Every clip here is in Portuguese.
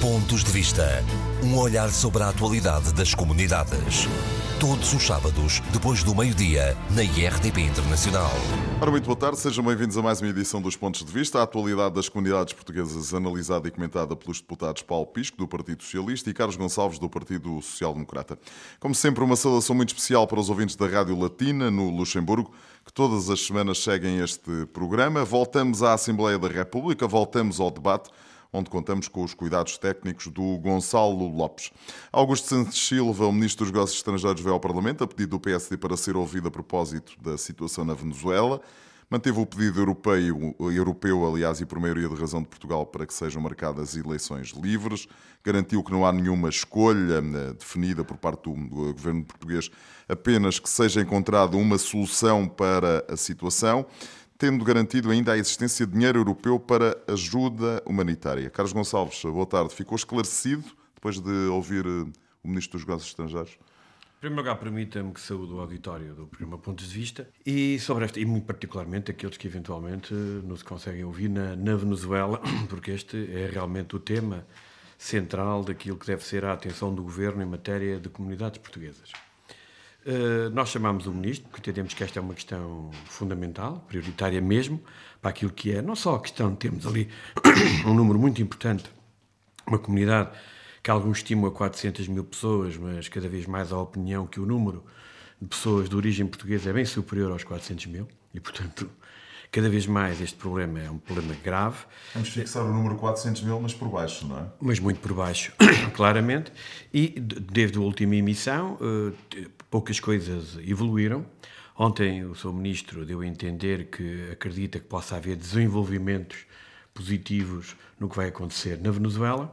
Pontos de Vista. Um olhar sobre a atualidade das comunidades. Todos os sábados, depois do meio-dia, na IRTP Internacional. Ora, muito boa tarde, sejam bem-vindos a mais uma edição dos Pontos de Vista. A atualidade das comunidades portuguesas, analisada e comentada pelos deputados Paulo Pisco, do Partido Socialista, e Carlos Gonçalves, do Partido Social Democrata. Como sempre, uma saudação muito especial para os ouvintes da Rádio Latina, no Luxemburgo, que todas as semanas seguem este programa. Voltamos à Assembleia da República, voltamos ao debate onde contamos com os cuidados técnicos do Gonçalo Lopes. Augusto Santos Silva, o Ministro dos Negócios Estrangeiros, veio ao Parlamento a pedido do PSD para ser ouvido a propósito da situação na Venezuela. Manteve o pedido europeu, europeu, aliás, e por maioria de razão de Portugal, para que sejam marcadas eleições livres. Garantiu que não há nenhuma escolha eh, definida por parte do, do governo português, apenas que seja encontrada uma solução para a situação tendo garantido ainda a existência de dinheiro europeu para ajuda humanitária. Carlos Gonçalves, boa tarde. Ficou esclarecido depois de ouvir eh, o Ministro dos Negócios Estrangeiros? Em primeiro lugar, permita-me que saúde o auditório do programa Pontos de Vista e sobre esta, e muito particularmente aqueles que eventualmente não se conseguem ouvir na, na Venezuela, porque este é realmente o tema central daquilo que deve ser a atenção do governo em matéria de comunidades portuguesas. Uh, nós chamamos o ministro porque entendemos que esta é uma questão fundamental, prioritária mesmo, para aquilo que é, não só a questão de termos ali um número muito importante, uma comunidade que alguns estimam a 400 mil pessoas, mas cada vez mais a opinião que o número de pessoas de origem portuguesa é bem superior aos 400 mil, e portanto Cada vez mais este problema é um problema grave. Vamos fixar o número 400 mil, mas por baixo, não é? Mas muito por baixo, claramente. E desde a última emissão, eh, poucas coisas evoluíram. Ontem o Sr. Ministro deu a entender que acredita que possa haver desenvolvimentos positivos no que vai acontecer na Venezuela.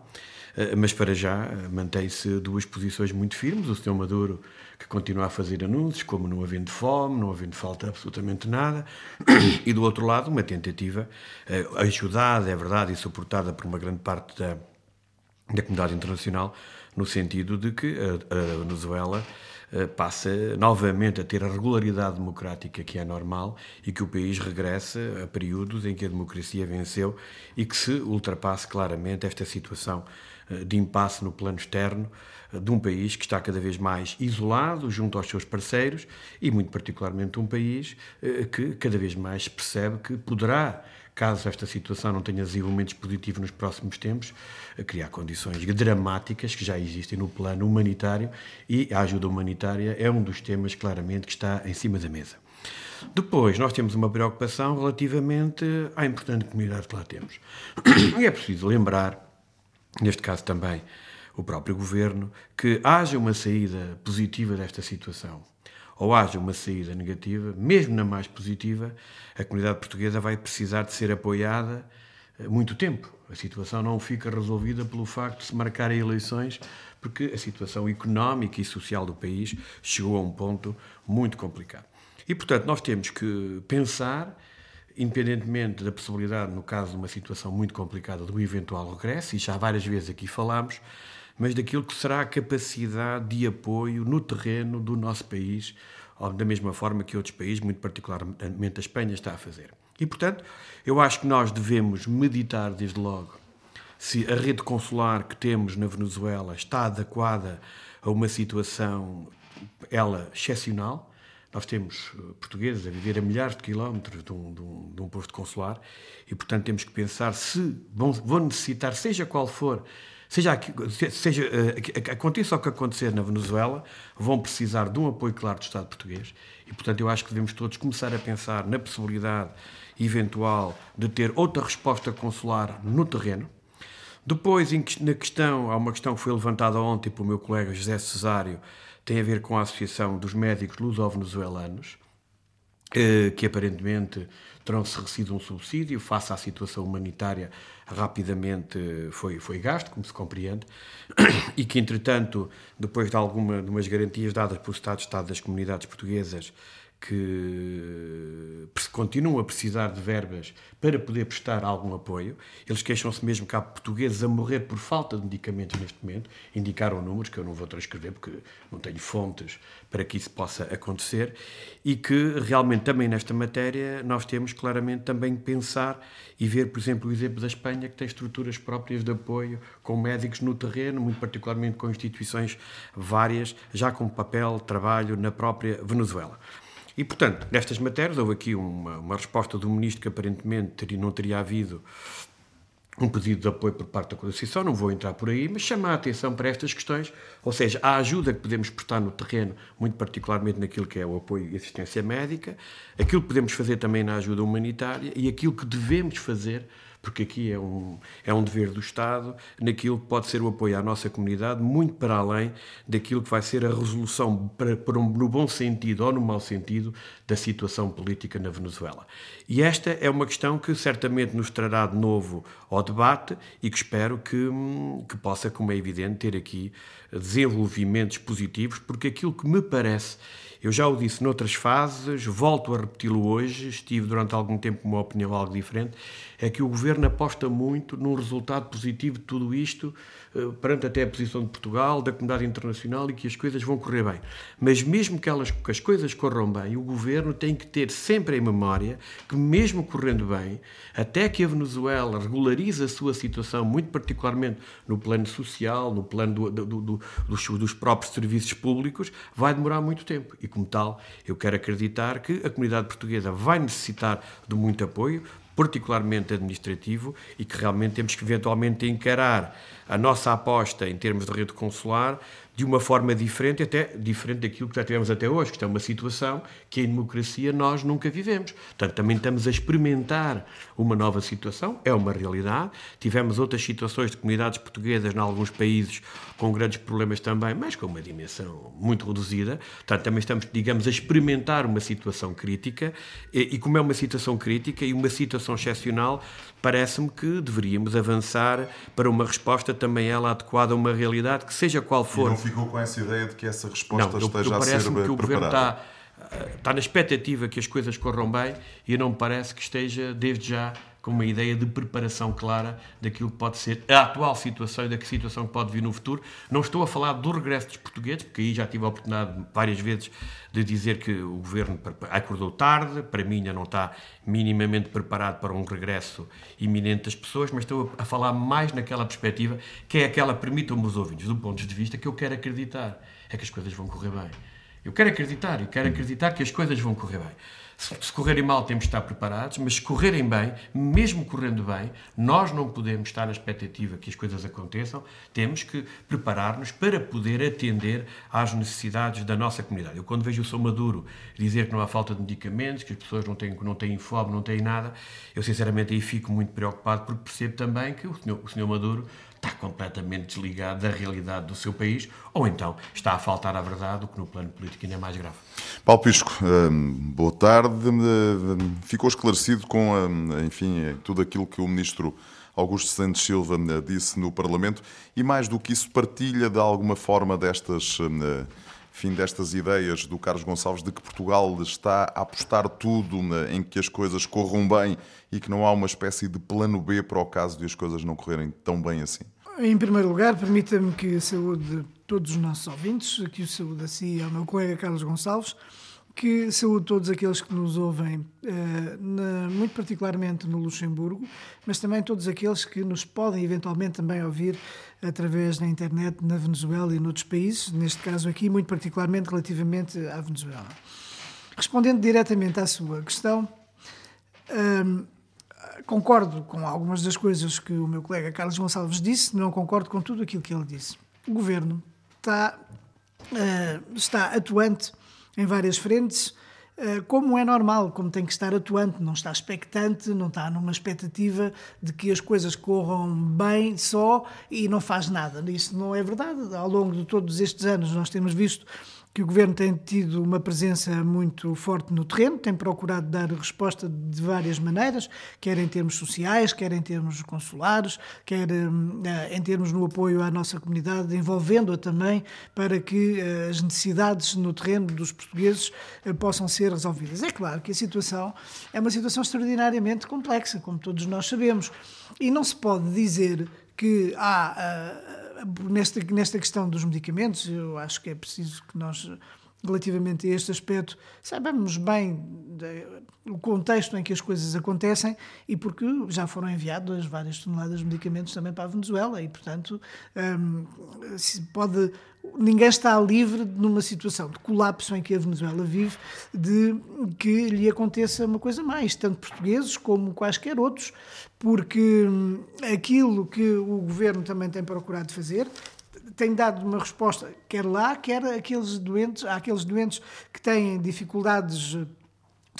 Eh, mas para já eh, mantém-se duas posições muito firmes. O Sr. Maduro, que continua a fazer anúncios, como não havendo fome, não havendo falta absolutamente nada, e do outro lado, uma tentativa eh, ajudada, é verdade, e suportada por uma grande parte da, da comunidade internacional, no sentido de que a, a Venezuela passa novamente a ter a regularidade democrática que é normal e que o país regressa a períodos em que a democracia venceu e que se ultrapasse claramente esta situação eh, de impasse no plano externo eh, de um país que está cada vez mais isolado junto aos seus parceiros e, muito particularmente, um país eh, que cada vez mais percebe que poderá, caso esta situação não tenha desenvolvimentos positivos nos próximos tempos, criar condições dramáticas que já existem no plano humanitário e a ajuda humanitária é um dos temas, claramente, que está em cima da mesa. Depois, nós temos uma preocupação relativamente à importante comunidade que lá temos. E é preciso lembrar neste caso também o próprio governo, que haja uma saída positiva desta situação ou haja uma saída negativa, mesmo na mais positiva, a comunidade portuguesa vai precisar de ser apoiada eh, muito tempo. A situação não fica resolvida pelo facto de se marcarem eleições, porque a situação económica e social do país chegou a um ponto muito complicado. E, portanto, nós temos que pensar independentemente da possibilidade, no caso de uma situação muito complicada, do eventual regresso, e já várias vezes aqui falámos, mas daquilo que será a capacidade de apoio no terreno do nosso país, da mesma forma que outros países, muito particularmente a Espanha, está a fazer. E, portanto, eu acho que nós devemos meditar desde logo se a rede consular que temos na Venezuela está adequada a uma situação, ela, excepcional, nós temos eh, portugueses a viver a milhares de quilómetros de um, de um, de um posto consular e, portanto, temos que pensar se vão, vão necessitar, seja qual for, seja, seja uh, aconteça o que acontecer na Venezuela, vão precisar de um apoio claro do Estado português. E, portanto, eu acho que devemos todos começar a pensar na possibilidade eventual de ter outra resposta consular no terreno. Depois, na questão, há uma questão que foi levantada ontem pelo meu colega José Cesário, tem a ver com a Associação dos Médicos Luso-Venezuelanos, eh, que aparentemente terão-se recebido um subsídio face à situação humanitária rapidamente foi, foi gasto, como se compreende, e que, entretanto, depois de alguma de garantias dadas pelo Estado-Estado das comunidades portuguesas, que continuam a precisar de verbas para poder prestar algum apoio. Eles queixam-se mesmo que há portugueses a morrer por falta de medicamentos neste momento. Indicaram números que eu não vou transcrever porque não tenho fontes para que isso possa acontecer. E que realmente também nesta matéria nós temos claramente também pensar e ver, por exemplo, o exemplo da Espanha, que tem estruturas próprias de apoio com médicos no terreno, muito particularmente com instituições várias, já com papel, trabalho na própria Venezuela. E, portanto, nestas matérias, houve aqui uma, uma resposta do Ministro que aparentemente não teria havido um pedido de apoio por parte da Constituição, não vou entrar por aí, mas chama a atenção para estas questões, ou seja, a ajuda que podemos prestar no terreno, muito particularmente naquilo que é o apoio e assistência médica, aquilo que podemos fazer também na ajuda humanitária e aquilo que devemos fazer porque aqui é um, é um dever do Estado, naquilo que pode ser o apoio à nossa comunidade, muito para além daquilo que vai ser a resolução, para, para um, no bom sentido ou no mau sentido, da situação política na Venezuela. E esta é uma questão que certamente nos trará de novo ao debate e que espero que, que possa, como é evidente, ter aqui desenvolvimentos positivos, porque aquilo que me parece eu já o disse noutras fases, volto a repeti-lo hoje, estive durante algum tempo com uma opinião algo diferente, é que o Governo aposta muito num resultado positivo de tudo isto, perante até a posição de Portugal, da comunidade internacional e que as coisas vão correr bem. Mas mesmo que, elas, que as coisas corram bem, o Governo tem que ter sempre em memória que mesmo correndo bem, até que a Venezuela regularize a sua situação, muito particularmente no plano social, no plano do, do, do, dos, dos próprios serviços públicos, vai demorar muito tempo. E como tal, eu quero acreditar que a comunidade portuguesa vai necessitar de muito apoio, particularmente administrativo, e que realmente temos que eventualmente encarar a nossa aposta em termos de rede consular de uma forma diferente, até diferente daquilo que já tivemos até hoje, que é uma situação que em democracia nós nunca vivemos. Portanto, também estamos a experimentar uma nova situação, é uma realidade. Tivemos outras situações de comunidades portuguesas em alguns países com grandes problemas também, mas com uma dimensão muito reduzida. Portanto, também estamos, digamos, a experimentar uma situação crítica. E, e como é uma situação crítica e uma situação excepcional, parece-me que deveríamos avançar para uma resposta também ela adequada a uma realidade que seja qual for. ficou com essa ideia de que essa resposta não, esteja eu, a ser que o Governo está, eh, está na expectativa que as coisas corram bem e não me parece que esteja, desde já, com uma ideia de preparação clara daquilo que pode ser a atual situação e da situação que pode vir no futuro. Não estou a falar do regresso dos portugueses, porque aí já tive a oportunidade várias vezes de dizer que o governo acordou tarde, para mim ainda não está minimamente preparado para um regresso iminente das pessoas, mas estou a falar mais naquela perspectiva que é aquela, permitam-me os ouvintes, do ponto de vista que eu quero acreditar, é que as coisas vão correr bem. Eu quero acreditar, eu quero acreditar que as coisas vão correr bem. Se correrem mal, temos de estar preparados, mas se correrem bem, mesmo correndo bem, nós não podemos estar na expectativa que as coisas aconteçam, temos que preparar-nos para poder atender às necessidades da nossa comunidade. Eu, quando vejo o São Maduro dizer que não há falta de medicamentos, que as pessoas não têm, não têm fome, não têm nada, eu sinceramente aí fico muito preocupado, porque percebo também que o senhor, o senhor Maduro está completamente desligado da realidade do seu país, ou então está a faltar a verdade, o que no plano político ainda é mais grave. Paulo Pisco, hum, boa tarde. Hum, ficou esclarecido com, hum, enfim, tudo aquilo que o Ministro Augusto Santos Silva disse no Parlamento e, mais do que isso, partilha de alguma forma destas fim destas ideias do Carlos Gonçalves de que Portugal está a apostar tudo em que as coisas corram bem e que não há uma espécie de plano B para o caso de as coisas não correrem tão bem assim? Em primeiro lugar, permita-me que saúde todos os nossos ouvintes, que o saúde a si e ao meu colega Carlos Gonçalves, que saúde todos aqueles que nos ouvem, eh, muito particularmente no Luxemburgo, mas também todos aqueles que nos podem eventualmente também ouvir através da internet na Venezuela e noutros países, neste caso aqui, muito particularmente relativamente à Venezuela. Respondendo diretamente à sua questão, hum, concordo com algumas das coisas que o meu colega Carlos Gonçalves disse, não concordo com tudo aquilo que ele disse. O governo está, uh, está atuante em várias frentes, eh, como é normal, como tem que estar atuante, não está expectante, não está numa expectativa de que as coisas corram bem só e não faz nada. Isso não é verdade. Ao longo de todos estes anos nós temos visto que o Governo tem tido uma presença muito forte no terreno, tem procurado dar resposta de várias maneiras, quer em termos sociais, quer em termos consulares, quer eh, em termos no apoio à nossa comunidade, envolvendo-a também para que eh, as necessidades no terreno dos portugueses eh, possam ser resolvidas. É claro que a situação é uma situação extraordinariamente complexa, como todos nós sabemos, e não se pode dizer que há nesta, nesta questão dos medicamentos, eu acho que é preciso que nós, relativamente a este aspecto, saibamos bem o contexto em que as coisas acontecem e porque já foram enviadas várias toneladas de medicamentos também para a Venezuela e, portanto, hum, pode ninguém está livre numa situação de colapso em que a Venezuela vive de que lhe aconteça uma coisa mais, tanto portugueses como quaisquer outros, porque hum, aquilo que o governo também tem procurado fazer tem dado uma resposta, quer lá, quer aqueles doentes, àqueles doentes que têm dificuldades de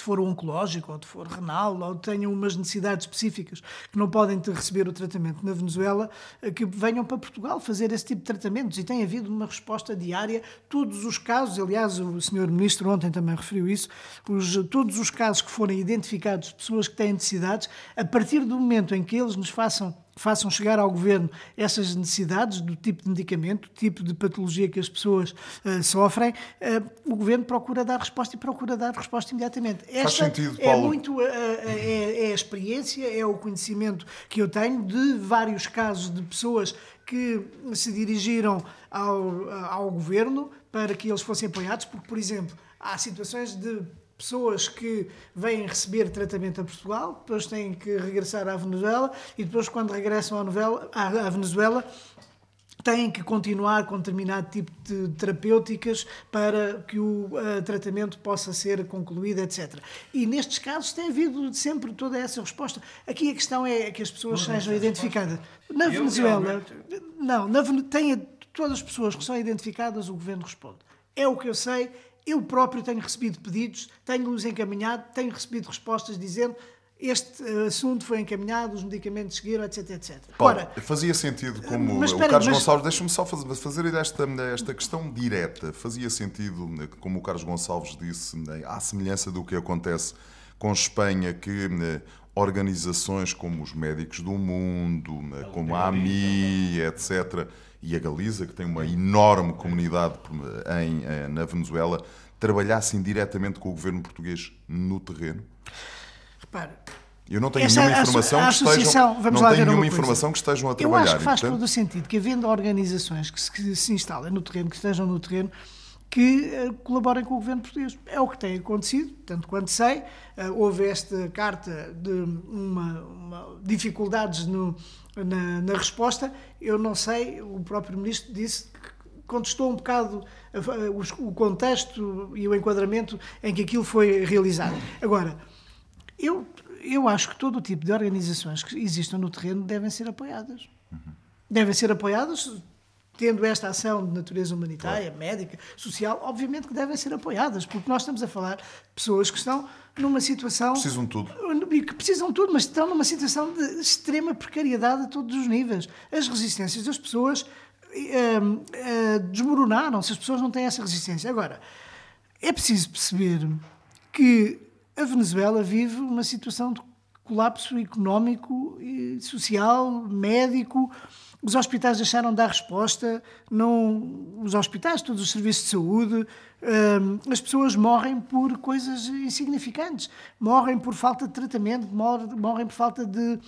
foro oncológico ou de foro renal ou tenham umas necessidades específicas que não podem receber o tratamento na Venezuela, eh, que venham para Portugal fazer esse tipo de tratamentos. E tem havido uma resposta diária. Todos os casos, aliás, o Sr. Ministro ontem também referiu isso, os, todos os casos que forem identificados de pessoas que têm necessidades, a partir do momento em que eles nos façam façam chegar ao governo essas necessidades do tipo de medicamento, do tipo de patologia que as pessoas uh, sofrem, uh, o governo procura dar resposta e procura dar resposta imediatamente. Esta Faz sentido, é Paulo. muito uh, é, é a experiência, é o conhecimento que eu tenho de vários casos de pessoas que se dirigiram ao, ao governo para que eles fossem apoiados, porque, por exemplo, há situações de pessoas que vêm receber tratamento a Portugal, depois têm que regressar à Venezuela e depois, quando regressam à, novela, à, Venezuela, têm que continuar com determinado tipo de terapêuticas para que o uh, tratamento possa ser concluído, etc. E nestes casos tem havido sempre toda essa resposta. Aqui a questão é que as pessoas sejam identificadas. Na Eu Venezuela, realmente... não, na, tem, todas as pessoas que são identificadas, o governo responde. É o que eu sei, eu próprio tenho recebido pedidos, tenho-os encaminhado, tenho recebido respostas dizendo este eh, assunto foi encaminhado, os medicamentos seguiram, etc, etc. Paulo, Ora, fazia sentido, como mas, o Carlos mas... Gonçalves, deixa-me só fazer, fazer esta, esta questão direta, fazia sentido, como o Carlos Gonçalves disse, à semelhança do que acontece com Espanha, que né, organizações como os Médicos do Mundo, né, como a AMI, etc., e a Galiza, que tem uma enorme comunidade em, eh, na Venezuela, trabalhassem diretamente com o governo português no terreno? Repare, eu não tenho Essa, nenhuma informação a, a que estejam, vamos não tenho nenhuma informação que estejam a trabalhar. Eu acho que faz portanto... todo o sentido que havendo organizações que se, que se instalem no terreno, que estejam no terreno, que uh, colaborem com o governo português. É o que tem acontecido, tanto quanto sei. Uh, houve esta carta de uma, uma dificuldades no, na, na, resposta. Eu não sei, o próprio ministro disse que contestou um bocado uh, o contexto e o enquadramento em que aquilo foi realizado. Agora, eu, eu acho que todo o tipo de organizações que existam no terreno devem ser apoiadas. Uhum. Devem ser apoiadas tendo esta ação de natureza humanitária, claro. médica, social, obviamente que devem ser apoiadas, porque nós estamos a falar de pessoas que estão numa situação. Precisam de tudo. Que precisam de tudo, mas estão numa situação de extrema precariedade a todos os níveis. As resistências das pessoas uh, uh, desmoronaram-se, as pessoas não têm essa resistência. Agora, é preciso perceber que a Venezuela vive uma situação de colapso económico, e social, médico os hospitais deixaram de dar resposta, não, os hospitais, todos os serviços de saúde, hum, as pessoas morrem por coisas insignificantes, morrem por falta de tratamento, morrem por falta de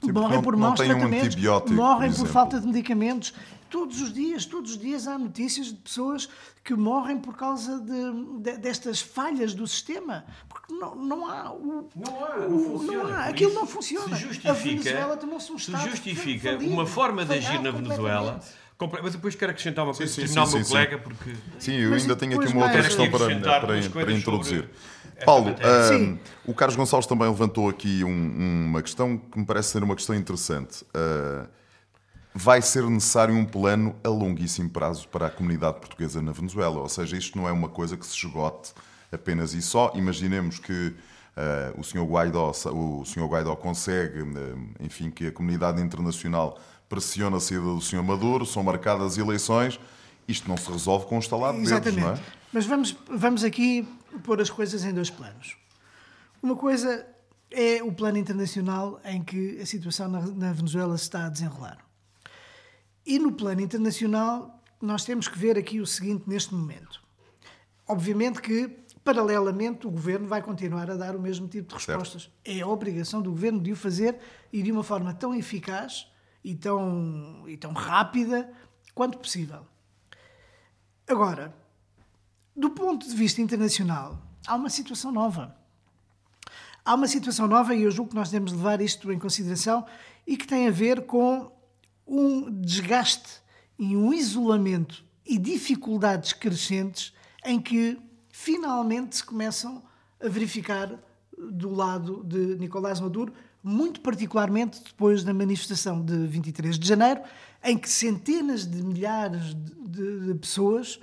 Tipo, morrem não, por maus tratamentos, um morrem por, por falta de medicamentos. Todos os dias, todos os dias há notícias de pessoas que morrem por causa de, de, destas falhas do sistema. Porque não, não há. O, não há, não o, funciona. Não há, aquilo não funciona. Se justifica, a Venezuela tornou-se um se justifica falido, uma forma de agir na Venezuela. Mas depois quero acrescentar uma coisa, sim, sim, sim, meu sim, colega, porque. Sim, eu ainda tenho aqui uma outra questão para, para, para introduzir. Paulo, uh, o Carlos Gonçalves também levantou aqui um, uma questão que me parece ser uma questão interessante. Uh, vai ser necessário um plano a longuíssimo prazo para a comunidade portuguesa na Venezuela. Ou seja, isto não é uma coisa que se esgote apenas e só. Imaginemos que uh, o Sr. Guaidó, o Sr. Guaidó consegue, enfim, que a comunidade internacional pressiona a saída do Sr. Maduro, são marcadas eleições Isto não se resolve com um estalar de dedos, não é? Mas vamos, vamos aqui pôr as coisas em dois planos. Uma coisa é o plano internacional em que a situação na, na Venezuela se está a desenrolar. E no plano internacional, nós temos que ver aqui o seguinte neste momento. Obviamente que, paralelamente, o governo vai continuar a dar o mesmo tipo de respostas. É a obrigação do governo de o fazer e de uma forma tão eficaz e tão, e tão rápida quanto possível. Agora, do ponto de vista internacional, há uma situação nova. Há uma situação nova e eu julgo que nós devemos levar isto em consideração e que tem a ver com um desgaste e um isolamento e dificuldades crescentes em que finalmente se começam a verificar do lado de Nicolás Maduro, muito particularmente depois da manifestação de 23 de janeiro, em que centenas de milhares de, de, pessoas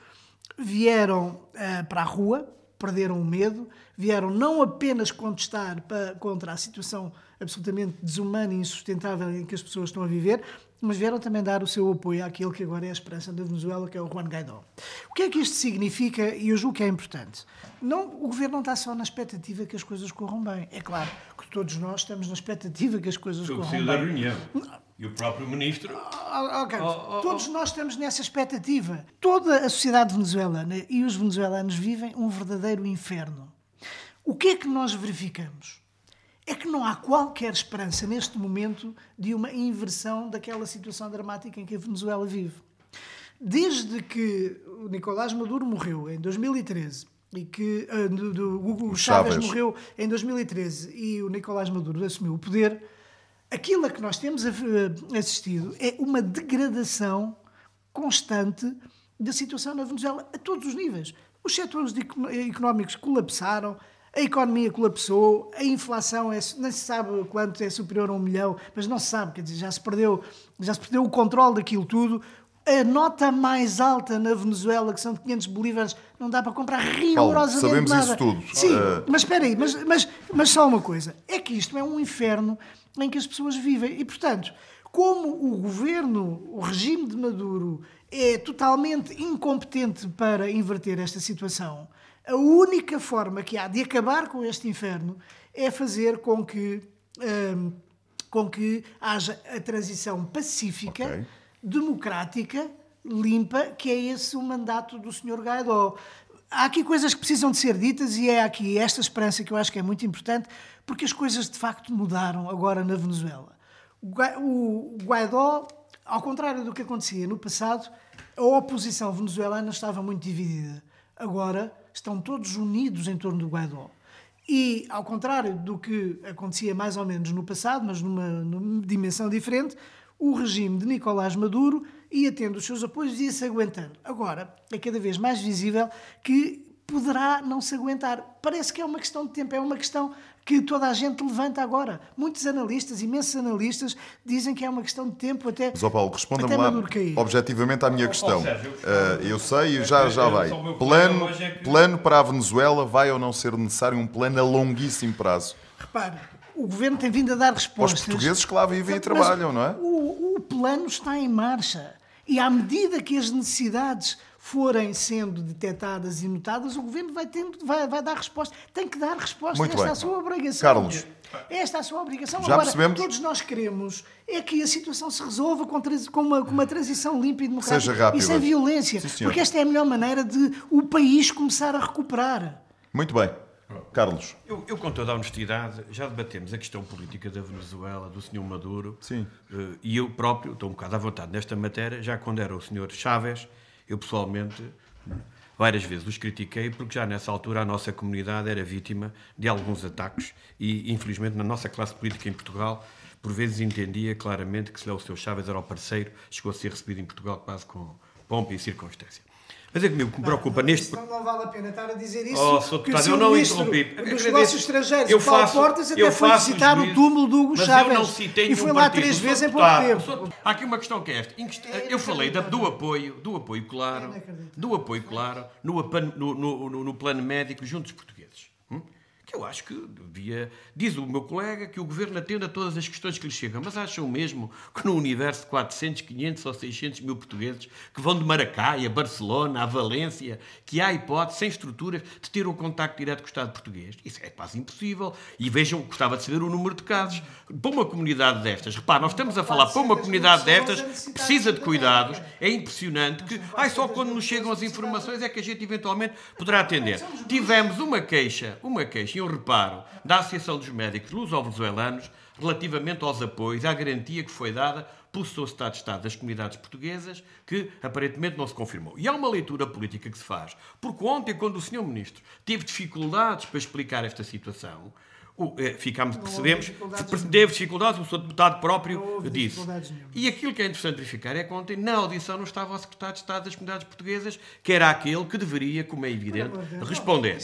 vieram uh, para a rua, perderam o medo, vieram não apenas contestar para, contra a situação absolutamente desumana e insustentável em que as pessoas estão a viver, mas vieram também dar o seu apoio àquele que agora é a esperança da Venezuela, que é o Juan Guaidó. O que é que isto significa? E eu julgo que é importante. Não, o governo não está só na expectativa que as coisas corram bem. É claro que todos nós estamos na expectativa que as coisas Eu corram bem. da reunião. E o próprio ministro. Oh, oh, Carlos, Oh, oh, todos nós estamos nessa expectativa. Toda a sociedade venezuelana e os venezuelanos vivem um verdadeiro inferno. O que é que nós verificamos? É que não há qualquer esperança neste momento de uma inversão daquela situação dramática em que a Venezuela vive. Desde que o Nicolás Maduro morreu em 2013 e que ah, do, do Hugo Chávez, Chávez. morreu em 2013 e o Nicolás Maduro assumiu o poder, aquilo a que nós temos a- a- assistido é uma degradação constante da situação na Venezuela a todos os níveis. Os setores económicos colapsaram, a economia colapsou, a inflação é, não se sabe quanto é superior a um milhão, mas não se sabe, quer dizer, já se perdeu, já se perdeu o controle daquilo tudo. A nota mais alta na Venezuela, que são de 500 bolívares, não dá para comprar rigorosamente sabemos nada. isso tudo. Sim, Eh, mas espera aí, mas, mas, mas só uma coisa. É que isto é um inferno em que as pessoas vivem. E, portanto, como o governo, o regime de Maduro, é totalmente incompetente para inverter esta situação, a única forma que há de acabar com este inferno é fazer com que, hum, com que haja a transição pacífica Ok. democrática, limpa, que é esse o mandato do Sr. Guaidó. Há aqui coisas que precisam de ser ditas e é aqui esta esperança que eu acho que é muito importante, porque as coisas de facto mudaram agora na Venezuela. O Guaidó, ao contrário do que acontecia no passado, a oposição venezuelana estava muito dividida. Agora estão todos unidos em torno do Guaidó. E, ao contrário do que acontecia mais ou menos no passado, mas numa, numa dimensão diferente, o regime de Nicolás Maduro ia tendo os seus apoios e ia se aguentando. Agora, é cada vez mais visível que poderá não se aguentar. Parece que é uma questão de tempo, é uma questão que toda a gente levanta agora. Muitos analistas, imensos analistas, dizem que é uma questão de tempo até, Mas, ó Paulo, responda-me lá objetivamente à minha questão. Sérgio, Ah, eu sei, já, já eu- vai. Plano, é que- plano para a Venezuela vai ou não ser necessário um plano a longuíssimo prazo? Repare, o governo tem vindo a dar Aos respostas. portugueses que lá vivem e trabalham, não é? O, o plano está em marcha. E à medida que as necessidades forem sendo detectadas e notadas, o governo vai, tendo, vai, vai dar resposta. Tem que dar resposta. Muito Esta bem. é a sua obrigação. Carlos. Esta é a sua obrigação. Já Agora, percebemos? todos nós queremos é que a situação se resolva com, com uma, com uma transição limpa e democrática Seja rápida. e sem violência. Sim, senhor. porque esta é a melhor maneira de o país começar a recuperar. Muito bem. Carlos. Eu, eu, com toda a honestidade, já debatemos a questão política da Venezuela, do Sr. Maduro. Sim. Eh, e eu próprio estou um bocado à vontade nesta matéria, já quando era o Sr. Chávez, eu pessoalmente várias vezes os critiquei, porque já nessa altura a nossa comunidade era vítima de alguns ataques e, infelizmente, na nossa classe política em Portugal, por vezes entendia claramente que se lá o Sr. Chávez era o parceiro, chegou a ser recebido em Portugal quase com pompa e circunstância. Mas é que me preocupa neste... Não, não vale a pena estar a dizer isso. Oh, Sr. Deputado, eu não ministro interrompi. Dos negócios estrangeiros, Eu o Paulo faço- Portas, até eu foi faço visitar o túmulo do Hugo mas Chávez. Eu não citei e foi lá partido. três vezes em pouco tempo. Há aqui uma questão que é esta. Inquest- Eu falei do apoio, do apoio claro, do apoio claro no, no- no- no- no plano médico junto dos portugueses. Eu acho que devia. Diz o meu colega que o governo atende a todas as questões que lhe chegam, mas acham mesmo que no universo de 400, 500 ou 600 mil portugueses que vão de Maracai a Barcelona, a Valência, que há hipótese, sem estruturas, de ter um contacto direto com o Estado português? Isso é quase impossível. E vejam, gostava de saber o número de casos. Para uma comunidade destas, repare, nós estamos a falar para uma comunidade destas que precisa de cuidados, é impressionante que, ai, só quando nos chegam as informações é que a gente eventualmente poderá atender. Tivemos uma queixa, uma queixa um reparo da Associação dos Médicos Luso-Venezuelanos relativamente aos apoios, à garantia que foi dada pelo Estado de Estado das comunidades portuguesas, que aparentemente não se confirmou. E há uma leitura política que se faz, porque ontem, quando o Sr. Ministro teve dificuldades para explicar esta situação, o, eh, ficámos, percebemos, teve dificuldades, o Sr. Deputado próprio disse. E aquilo que é interessante verificar é que ontem, na audição, não estava o Secretário de Estado das Comunidades Portuguesas, que era aquele que deveria, como é evidente, responder.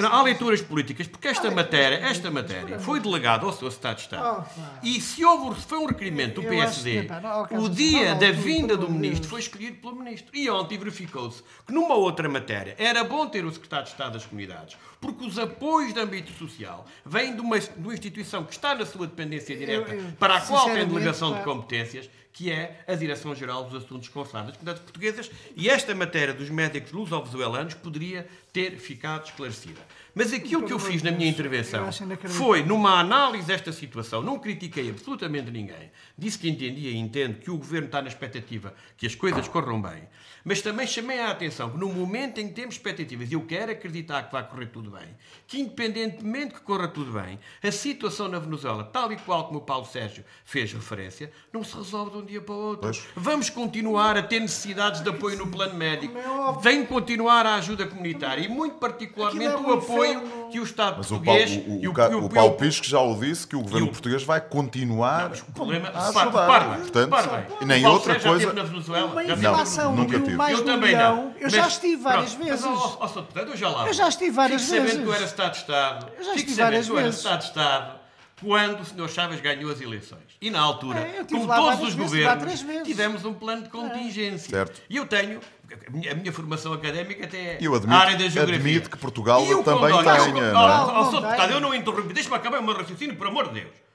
Não, há leituras políticas, porque esta matéria, esta matéria foi delegada ao seu Estado de Estado. E se houve, foi um requerimento do PSD, o dia da vinda do Ministro foi escolhido pelo Ministro. E ontem verificou-se que numa outra matéria era bom ter o Secretário de Estado das Comunidades, porque os apoios de âmbito social vêm de uma, de uma instituição que está na sua dependência direta, para a qual tem delegação de competências, que é a Direção-Geral dos Assuntos Consulares das Comunidades Portuguesas, e esta matéria dos médicos luso-venezuelanos poderia ter ficado esclarecida. Mas aquilo que eu fiz na minha intervenção foi, numa análise desta situação, não critiquei absolutamente ninguém, disse que entendia e entendo que o Governo está na expectativa que as coisas corram bem, mas também chamei a atenção que no momento em que temos expectativas, e eu quero acreditar que vai correr tudo bem, que independentemente que corra tudo bem, a situação na Venezuela, tal e qual como o Paulo Sérgio fez referência, não se resolve de um dia para o outro. Pois. Vamos continuar a ter necessidades de apoio no plano médico, tem que continuar a ajuda comunitária e muito particularmente o apoio apoio que o Estado Mas português... O Paulo, o, o, o, o Paulo Pisco já o disse, que o governo português vai continuar não, o problema, a ajudar. Portanto, e nem outra coisa... Na Venezuela, uma inflação não, nunca tive. eu também não. Eu já estive várias vezes. eu já lá. Eu já estive várias vezes. sabendo que eu era Estado de Estado. Eu já estive várias vezes. que eu era Estado de Estado quando o Sr. Chaves ganhou as eleições. E na altura, é, como todos os governos, tivemos um plano de contingência. Certo. E eu tenho a minha, formação académica até eu admito, área da geografia. admito que Portugal também tenha. Não, não, não, eu não interrompi, deixa-me acabar o meu raciocínio, por amor de Deus.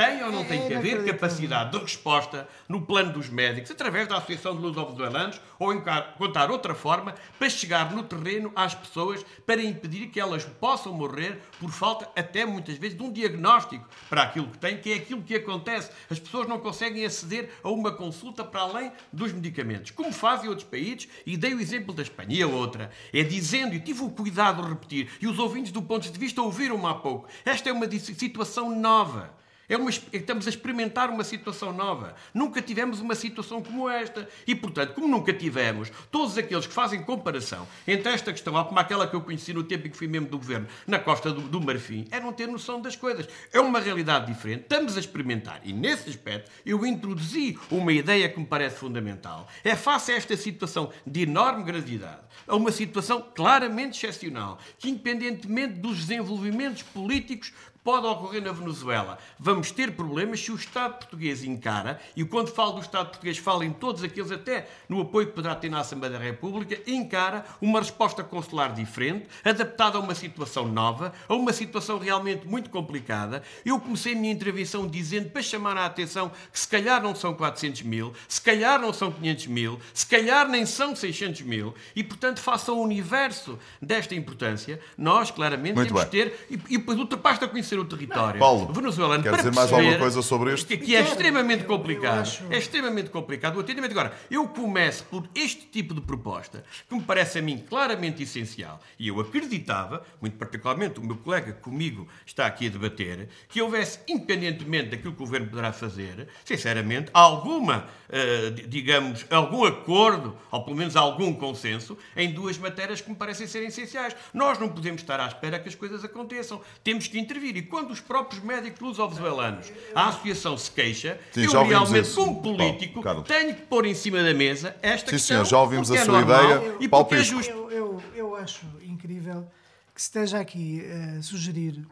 Tem ou não tem que haver capacidade de resposta no plano dos médicos, através da Associação de Luso-Venezuelanos, ou encontrar outra forma para chegar no terreno às pessoas para impedir que elas possam morrer por falta, até muitas vezes, de um diagnóstico para aquilo que têm, que é aquilo que acontece. As pessoas não conseguem aceder a uma consulta para além dos medicamentos, como fazem outros países, e dei o exemplo da Espanha. E a outra é dizendo, e tive o cuidado de repetir, e os ouvintes do ponto de vista ouviram-me há pouco, esta é uma situação nova. É uma, estamos a experimentar uma situação nova. Nunca tivemos uma situação como esta. E, portanto, como nunca tivemos, todos aqueles que fazem comparação entre esta questão, como aquela que eu conheci no tempo em que fui membro do governo, na costa do, do Marfim, é não ter noção das coisas. É uma realidade diferente. Estamos a experimentar. E, nesse aspecto, eu introduzi uma ideia que me parece fundamental. É face a esta situação de enorme gravidade, a uma situação claramente excepcional, que, independentemente dos desenvolvimentos políticos pode ocorrer na Venezuela. Vamos ter problemas se o Estado português encara, e quando falo do Estado português, falo em todos aqueles, até no apoio que poderá ter na Assembleia da República, encara uma resposta consular diferente, adaptada a uma situação nova, a uma situação realmente muito complicada. Eu comecei a minha intervenção dizendo, para chamar a atenção, que se calhar não são 400 mil, se calhar não são 500 mil, se calhar nem são 600 mil, e portanto, faça o universo desta importância, nós claramente muito temos bem. que ter, e, e depois ultrapassa a conhecer o território Paulo, venezuelano quer dizer mais alguma coisa sobre isto? Que, que é extremamente complicado. É extremamente complicado o atendimento. Agora, eu começo por este tipo de proposta, que me parece a mim claramente essencial, e eu acreditava, muito particularmente o meu colega comigo está aqui a debater, que houvesse, independentemente daquilo que o governo poderá fazer, sinceramente, alguma, uh, digamos, algum acordo, ou pelo menos algum consenso, em duas matérias que me parecem ser essenciais. Nós não podemos estar à espera que as coisas aconteçam. Temos que intervir. E quando os próprios médicos luso-venezuelanos, a associação se queixa, Sim, eu realmente, isso. como político, Paulo, tenho que pôr em cima da mesa esta Sim, questão. Sim, já ouvimos a é sua ideia. Eu, e porque é justo. Eu, eu, eu, acho incrível que se esteja aqui a sugerir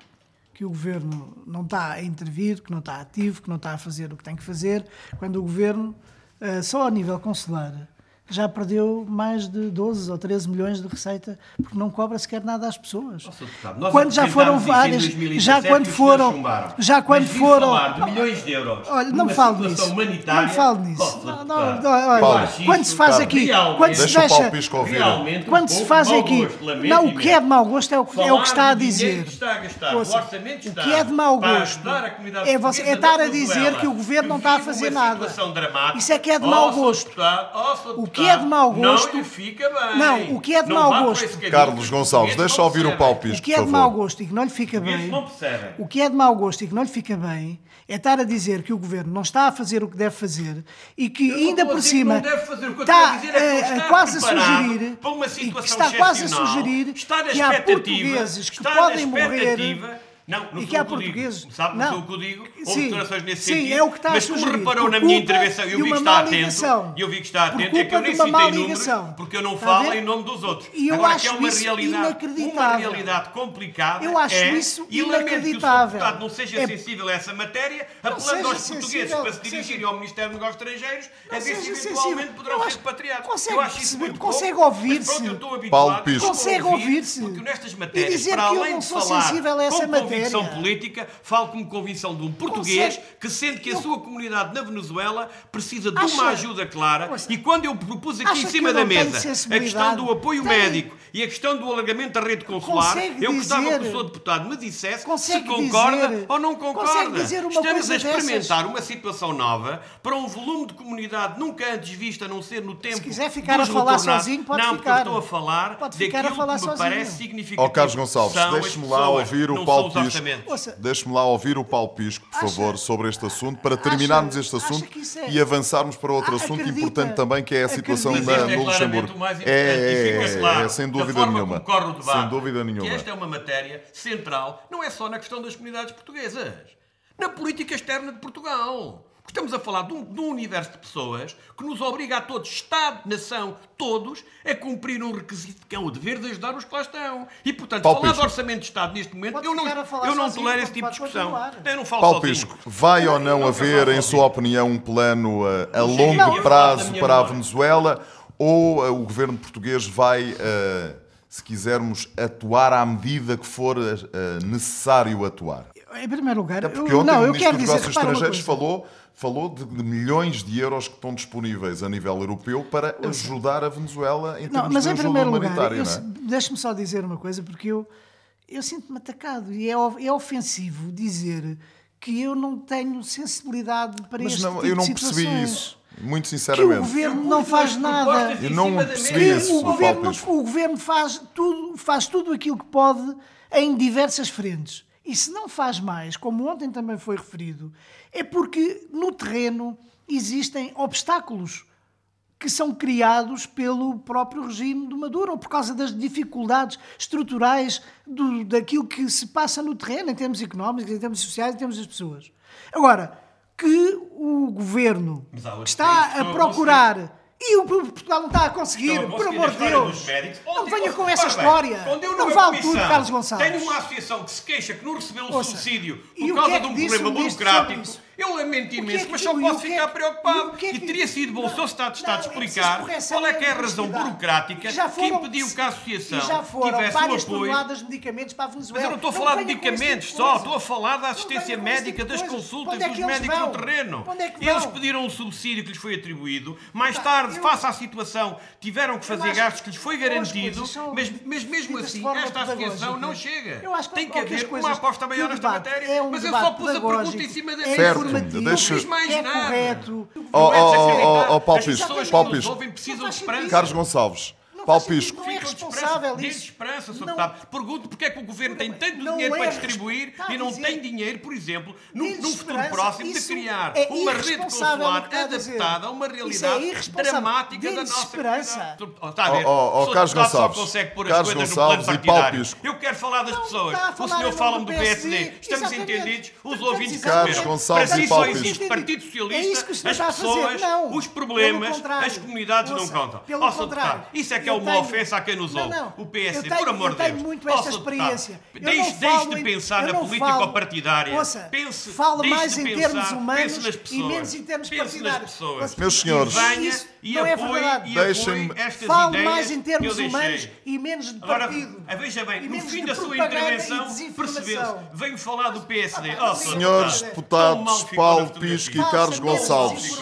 que o governo não está a intervir, que não está ativo, que não está a fazer o que tem que fazer, quando o governo, eh, só a nível consular, já perdeu mais de 12 ou 13 milhões de receita porque não cobra sequer nada às pessoas. Nós quando já foram várias, isso em 2017 já quando foram, já quando foram, falar de milhões de euros. Olha, não falo nisso. humanitária. Não falo nisso. Não, deputado. não, olha, Paulo. quando se faz aqui, Realmente. quando se Deixa. Realmente, um quando se faz aqui, gosto, não, o que é de mau gosto é o que, é o que está a dizer. que está a gastar, Ouça, o o que é de mau gosto ajudar a comunidade é, você, é estar a dizer que o governo não está a fazer nada. Isso é que é de mau gosto. O que é de mau deputado, gosto- Não lhe fica bem. Não, o que é de Não mau gosto- Carlos Gonçalves, deixa ouvir o Pisco, O que é de mau gosto e que não lhe fica bem. O que é de mau gosto e que não lhe fica bem é estar a dizer que o governo não está a fazer o que deve fazer e que ainda por cima está, é eh, está quase a sugerir para uma e que situação está quase a sugerir que há portugueses que podem morrer. Não, não e sou que há digo. portugueses- Sabe, não, não. sou o que eu digo. Houve Sim, declarações nesse sim, sentido. é o que está a mas como reparou Por na minha intervenção, eu vi que está atento, ligação. eu vi que está atento, é que eu nem citei números, porque eu não falo em nome dos outros. E eu Agora acho que é uma isso realidade, uma realidade complicada. Eu acho é, isso e lamento que o Sr. inacreditável. deputado não seja É- sensível a essa matéria, apelando aos portugueses para se dirigirem ao Ministério dos Negócios Estrangeiros, a ver se eventualmente poderão Eu ser acho- repatriados. consegue eu acho isso muito consegue ouvir-se. Consegue ouvir, ouvir-se. Porque nestas E matérias, para além não de falar sensível a essa com convicção política, falo com convicção de um português Consegue- que sente que a sua comunidade na Venezuela precisa de Acha- uma ajuda clara. Ouça, E quando eu propus aqui acha em cima da mesa a questão do apoio Tem. médico e a questão do alargamento da rede consular, Consegue eu gostava que o dizer- senhor deputado me dissesse se concorda dizer- ou não concorda. dizer uma Estamos coisa a experimentar dessas? uma situação nova para um volume de comunidade nunca antes vista, a não ser no tempo quiser ficar dos a falar sozinho, pode não, ficar. porque eu estou a falar Pode ficar a daquilo falar que me sozinho. parece significativo. Ó Carlos Gonçalves, deixe-me lá ouvir não o são Paulo os Pisco. orçamentos. Ouça, Deixe-me lá ouvir o Paulo Pisco, por Acha- favor, sobre este assunto, para terminarmos este acha assunto que isso é- e avançarmos para outro Ah, assunto acredita- importante também, que é a situação acredita- da, este no é claramente Luxemburgo. É, é, é, claro, é, sem da dúvida forma nenhuma. como corre o debate, Sem dúvida nenhuma. Que esta é uma matéria central, não é só na questão das comunidades portuguesas, na política externa de Portugal. Estamos a falar de um, de um universo de pessoas que nos obriga a todos, Estado, nação, todos, a cumprir um requisito que é o dever de ajudar os que lá estão. E, portanto, Paulo falar Pisco. de orçamento de Estado neste momento, Pode eu não, a eu não sozinho, tolero esse tipo de discussão. Eu não falo Paulo sozinho. Pisco, vai ou não Nunca haver, em sua opinião, um plano a, a Não, longo prazo para a memória. Venezuela ou uh, o governo português vai, uh, se quisermos, atuar à medida que for uh, necessário atuar? Em primeiro lugar, Até porque eu, ontem não, o Ministro dos Negócios Estrangeiros falou, falou de, milhões de euros que estão disponíveis a nível europeu para ajudar a Venezuela em termos Não, mas de em ajuda primeiro lugar, humanitária. é? deixe-me só dizer uma coisa, porque eu, eu sinto-me atacado e é, é ofensivo dizer que eu não tenho sensibilidade para Mas este não, tipo eu não percebi isso, muito Que o sinceramente. governo não faz nada. Eu não percebi isso, o, governo, o governo faz tudo, faz tudo aquilo que pode em diversas frentes. E se não faz mais, como ontem também foi referido, é porque no terreno existem obstáculos que são criados pelo próprio regime do Maduro ou por causa das dificuldades estruturais do, daquilo que se passa no terreno, em termos económicos, em termos sociais, em termos das pessoas. Agora, que o governo outros está que a procurar e o Portugal não está a conseguir, por amor de Deus. médicos. Não venha com essa história. Não vale tudo, Carlos Gonçalves. Tenho uma associação que se queixa que não recebeu um Ouça, subsídio por causa que é de que um problema burocrático. Eu lamento que é imenso, que- mas só o posso que é ficar que- preocupado. e o que é E que- teria sido bom se o Estado de Estado é explicar qual é que é a razão burocrática que foram- impediu que a associação já foram tivesse o várias apoio. toneladas de medicamentos para a Venezuela. Mas eu não estou a falar de tipo medicamentos de só, estou a falar da assistência médica, tipo das consultas é dos que médicos vão? no terreno. É que Eles pediram um subsídio que lhes foi atribuído, mais tarde, eu- face à situação, tiveram que fazer gastos que lhes foi que garantido, mas, mas mesmo assim, esta associação não chega. Eu acho que- Tem que que haver uma aposta que maior o nesta matéria. é mas eu só pus a pergunta em cima da é mesa. Informativo, deixa- Não fiz mais é nada. correto. Oh, é oh, oh, oh, oh, Paulo As Pisco, pessoas Paulo que nos Pisco. ouvem precisam Não de faz esperança. sentido. Carlos Gonçalves, Paulo Pisco, não é de responsável esperança, isso. Esperança. Não- Deputado. Pergunto porque é que o Governo tem tanto Não dinheiro é para distribuir e não dizer- tem dinheiro, por exemplo, num futuro próximo de criar é uma rede consular o adaptada a uma é realidade dramática da nossa esperança. comunidade. Oh, Está a ver? Oh, oh, oh, O Sr. Carlos Deputado Gonçalves. só consegue pôr as Carlos coisas no plano Gonçalves e Paulo partidário. Pisco. Eu quero falar das pessoas. O senhor fala-me do PSD. Estamos entendidos? Os ouvintes. Carlos Gonçalves Para e si Paulo só Pisco. existe Partido Socialista, É o as pessoas, os problemas, as comunidades não contam. pelo Ó, Isso é que é Eu uma tenho- ofensa a quem nos Não, ouve. não. O PSD, Eu tenho- por amor eu de tenho Deus. muito Ó, esta Sr. Deputado, experiência. Eu Deixe, não deixe de pensar eu na não política falo- partidária. Ouça, pense, fala mais em pensar, termos humanos pense nas e pessoas. menos em termos partidários. pessoas. Ouça, Meus senhores. Venha Isso e não é apoie, verdade. e Deixem-me- ideias mais em termos eu humanos e menos de Agora, partido. veja bem, no fim da sua intervenção, percebeu-se. Venho falar do PSD. Ah, Oh. Senhores deputados Paulo. Pisco e Carlos Gonçalves.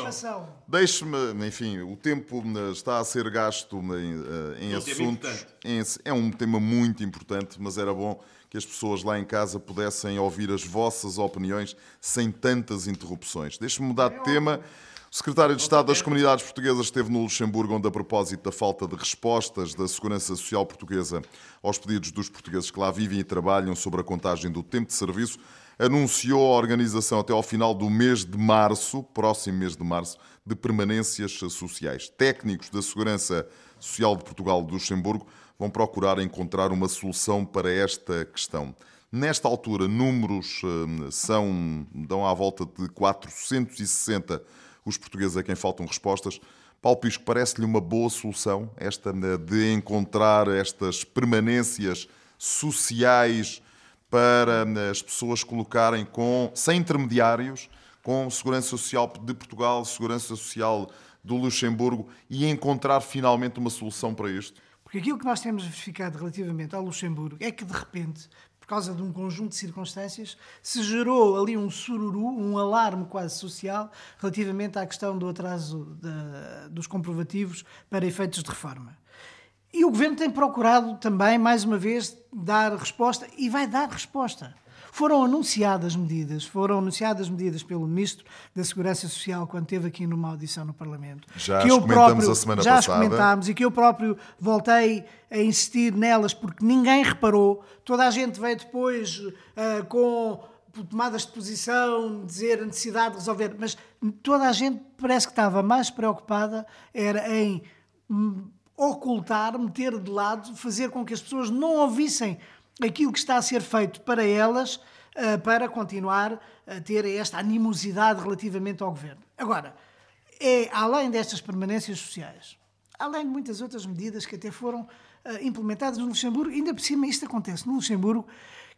Deixe-me, enfim, o tempo eh, está a ser gasto em, eh, em É um tema assuntos. é um tema muito importante, mas era bom que as pessoas lá em casa pudessem ouvir as vossas opiniões sem tantas interrupções. Deixe-me mudar de tema. O secretário de Estado das Comunidades Portuguesas esteve no Luxemburgo, onde, a propósito da falta de respostas da Segurança Social Portuguesa aos pedidos dos portugueses que lá vivem e trabalham sobre a contagem do tempo de serviço, anunciou a organização até ao final do mês de março, próximo mês de março, de permanências sociais. Técnicos da Segurança Social de Portugal do Luxemburgo vão procurar encontrar uma solução para esta questão. Nesta altura, números eh, são, dão à volta de 460 os portugueses a quem faltam respostas. Paulo Pisco, parece-lhe uma boa solução esta eh, de encontrar estas permanências sociais para eh, as pessoas colocarem com, sem intermediários, com Segurança Social de Portugal, Segurança Social do Luxemburgo e encontrar finalmente uma solução para isto? Porque aquilo que nós temos verificado relativamente ao Luxemburgo é que, de repente, por causa de um conjunto de circunstâncias, se gerou ali um sururu, um alarme quase social, relativamente à questão do atraso da- dos comprovativos para efeitos de reforma. E o Governo tem procurado também, mais uma vez, dar resposta e vai dar resposta. Foram anunciadas medidas, foram anunciadas medidas pelo Ministro da Segurança Social quando esteve aqui numa audição no Parlamento. Já que as eu comentamos próprio- a semana já as passada. comentámos e que eu próprio voltei a insistir nelas porque ninguém reparou. Toda a gente veio depois ah, com tomadas de posição, dizer a necessidade de resolver, mas toda a gente parece que estava mais preocupada era em hum, ocultar, meter de lado, fazer com que as pessoas não ouvissem aquilo que está a ser feito para elas, ah, para continuar a ter esta animosidade relativamente ao governo. Agora, é além destas permanências sociais, além de muitas outras medidas que até foram ah, implementadas no Luxemburgo, ainda por cima isto acontece no Luxemburgo,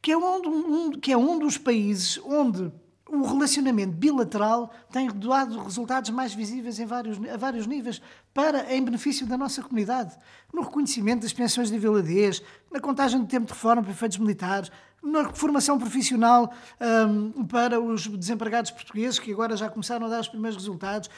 que é, onde, um, que é um dos países onde o relacionamento bilateral tem dado resultados mais visíveis em vários, a vários níveis, para, em benefício da nossa comunidade. No reconhecimento das pensões de invalidez, na contagem do tempo de reforma para efeitos militares, na formação profissional hum, para os desempregados portugueses, que agora já começaram a dar os primeiros resultados.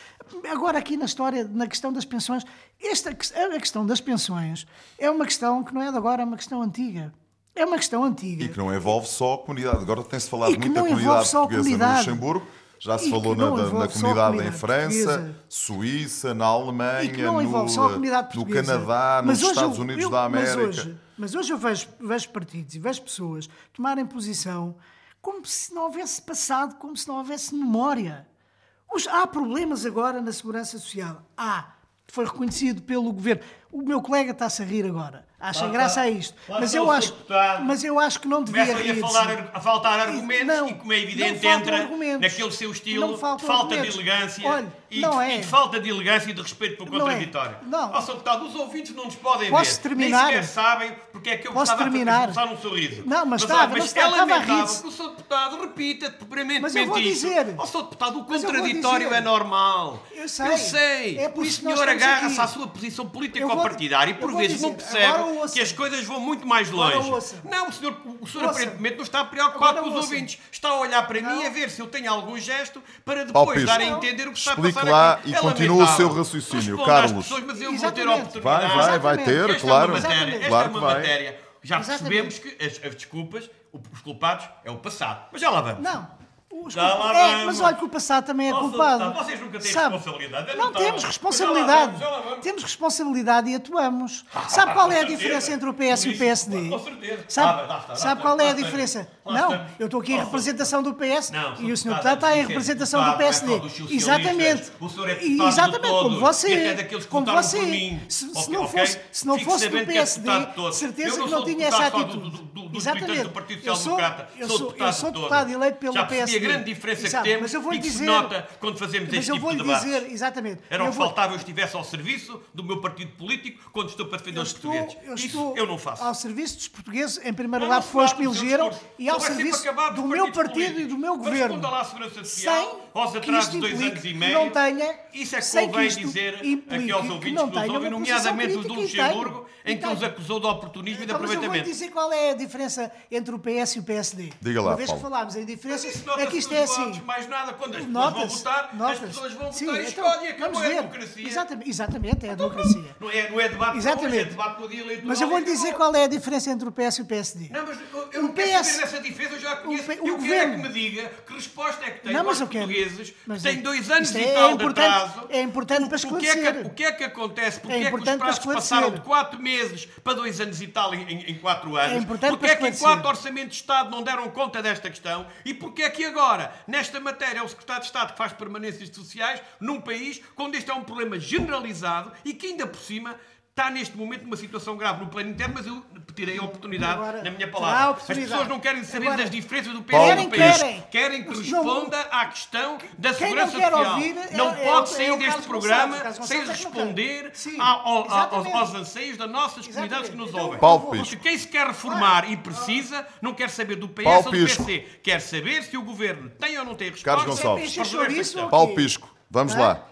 Agora, aqui na história, na questão das pensões, esta, a questão das pensões é uma questão que não é de agora, é uma questão antiga. É uma questão antiga. E que não envolve só a comunidade. Agora tem-se falado muito da comunidade portuguesa comunidade. no Luxemburgo. Já se E falou na, na comunidade em França, portuguesa. Suíça, na Alemanha, E que não envolve no, só a comunidade no. Canadá, nos Mas Estados eu- Unidos eu- da mas América. hoje- Mas hoje eu vejo, vejo partidos e vejo pessoas tomarem posição como se não houvesse passado, como se não houvesse memória. Os- há problemas agora na segurança social. Há. Foi reconhecido pelo governo. O meu colega está-se a rir agora. Acha Lá graça a isto. Mas eu, acho, deputado. mas eu acho que não devia Começa aí a, falar, a faltar argumentos Não, e, como é evidente, entra argumentos. naquele seu estilo de falta de argumentos. elegância Olha, e, não de, é. e de falta de elegância e de respeito pelo Não é. contraditório. Não. Ó, Sr. Deputado, os ouvintes não nos podem Posso ver. terminar? Nem sequer sabem porque é que eu Posso estava terminar? a esboçar um sorriso. Não, mas olha, estava, não mas estava, é estava a lamentável que o Sr. Deputado repita permanentemente Mas eu vou dizer. Ó, Sr. Deputado, o Mas contraditório é normal. Eu sei. Eu sei. É por o isso que nós senhor agarra-se à sua posição política partidária e por vezes não percebe que as coisas vão muito mais longe. Não, o senhor, o senhor Ouça. aparentemente não está preocupado com os ouvintes. Está a olhar para mim Não. a ver se eu tenho algum gesto para depois dar a entender o que está a passar lá aqui. e É continua o seu raciocínio, Responda Carlos. pessoas, mas eu vou ter a Exatamente. oportunidade. Vai, vai, vai Exatamente. ter, Esta claro. é uma matéria, esta Claro é que uma vai. matéria. Já Exatamente. percebemos que as, as desculpas, os culpados, é o passado. Mas já lá vamos. Não. Os Já lá culpa- é, mas olha que o passado também é culpado. Vocês nunca têm Sabe? responsabilidade. Não não temos responsabilidade. já lá vamos, já lá vamos. Temos responsabilidade e atuamos. Sabe qual é a diferença entre o PS e o PSD? com certeza. Sabe, Ah, está, sabe qual é a diferença? Não, eu estou aqui em representação do PS Não, e o Sr. Deputado, está em é representação do é PSD. Exatamente. Senhor é Exatamente, como você. Como você. Se, não fosse, se não fosse do PSD, certeza que não tinha essa atitude. Exatamente. Eu sou, deputado eleito pelo PSD. A grande diferença Exato, que temos mas eu vou e que dizer, se nota quando fazemos mas este eu tipo vou de lhe debates. dizer, exatamente. Era o que vou- faltava eu estivesse ao serviço do meu partido político quando estou para defender os portugueses. eu Isso estou eu não faço. ao serviço dos portugueses, em primeiro lugar, se foi os que me elegeram, e ao sempre serviço do meu partido e do meu Mas governo. responda lá à Segurança Social, aos que atrasos de dois anos e que meio. não tenha- Isso é que que convém isto dizer aqui aos que ouvintes não que nos ouvem, nomeadamente os do Luxemburgo, em que nos acusou de oportunismo e de Então, mas eu vou aproveitamento. dizer qual é a diferença entre o PS e o PSD. Diga lá, Uma vez Paulo. que falámos em diferença, Isso é que isto é assim. mais nada, quando as pessoas vão votar, as pessoas vão votar e então, escolhem, acabou a ver. democracia. Exatamente, exatamente, é a democracia. Não é, não é debate é debate no dia eleitoral. Mas eu vou lhe dizer qual é a diferença entre o PS e o PSD. Não, mas eu, não quero saber dessa diferença, eu já a conheço. eu quero é que me diga que resposta é que tem Não, mas eu quero. Mas têm é- dois anos e é tal de importante- atraso. é importante o, para o que é que, esclarecer. o que é que acontece? Porque É é, que os prazos esclarecer. passaram de 4 meses para 2 anos e tal em, em, em 4 anos? É importante porque para é que em esclarecer. 4 orçamentos de Estado não deram conta desta questão? E porque é que agora, nesta matéria, é o Secretário de Estado que faz permanências sociais num país onde este é um problema generalizado e que ainda por cima está neste momento numa situação grave no plano interno, mas eu tirei a oportunidade Agora, na minha a palavra. As pessoas não querem saber Agora, das diferenças do PS e Querem, do país. querem. Querem que Não- responda à questão da Quem não segurança quer social. ouvir é- não é pode o- sair é deste Carlos programa Gonçalves. Carlos sem Gonçalves é não responder Sim, ao- ao- aos, aos anseios das nossas comunidades que nos Exatamente. ouvem. Paulo Porque Pisco. quem se quer reformar e precisa não quer saber do PS Paulo ou do Pisco. PC. Quer saber se o governo tem ou não tem Carlos resposta. Gonçalves. Chouriço questão. ou Paulo? Pisco, vamos Ah? lá.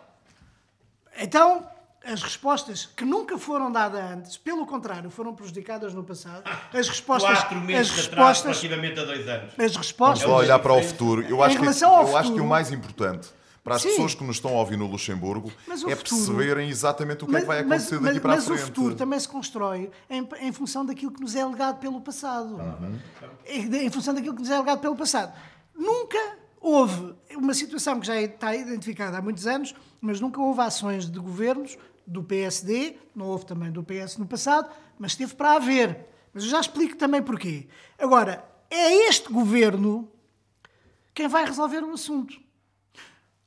Então, as respostas que nunca foram dadas antes, pelo contrário, foram prejudicadas no passado. As respostas, Quatro as meses atraso respostas, relativamente a dois anos. as Vamos respostas, lá olhar para o futuro. Eu acho, que, eu acho que futuro- o mais importante para as Sim. pessoas que nos estão a ouvir no Luxemburgo Mas é futuro- perceberem exatamente o que é que vai mas, acontecer mas- daqui para mas a frente. o futuro também se constrói em, em função daquilo que nos é legado pelo passado. Em, em função daquilo que nos é legado pelo passado. Nunca houve uma situação que já está identificada há muitos anos, mas nunca houve ações de governos do PSD, não houve também do PS no passado, mas esteve para haver. Mas eu já explico também porquê. Agora, é este governo quem vai resolver o assunto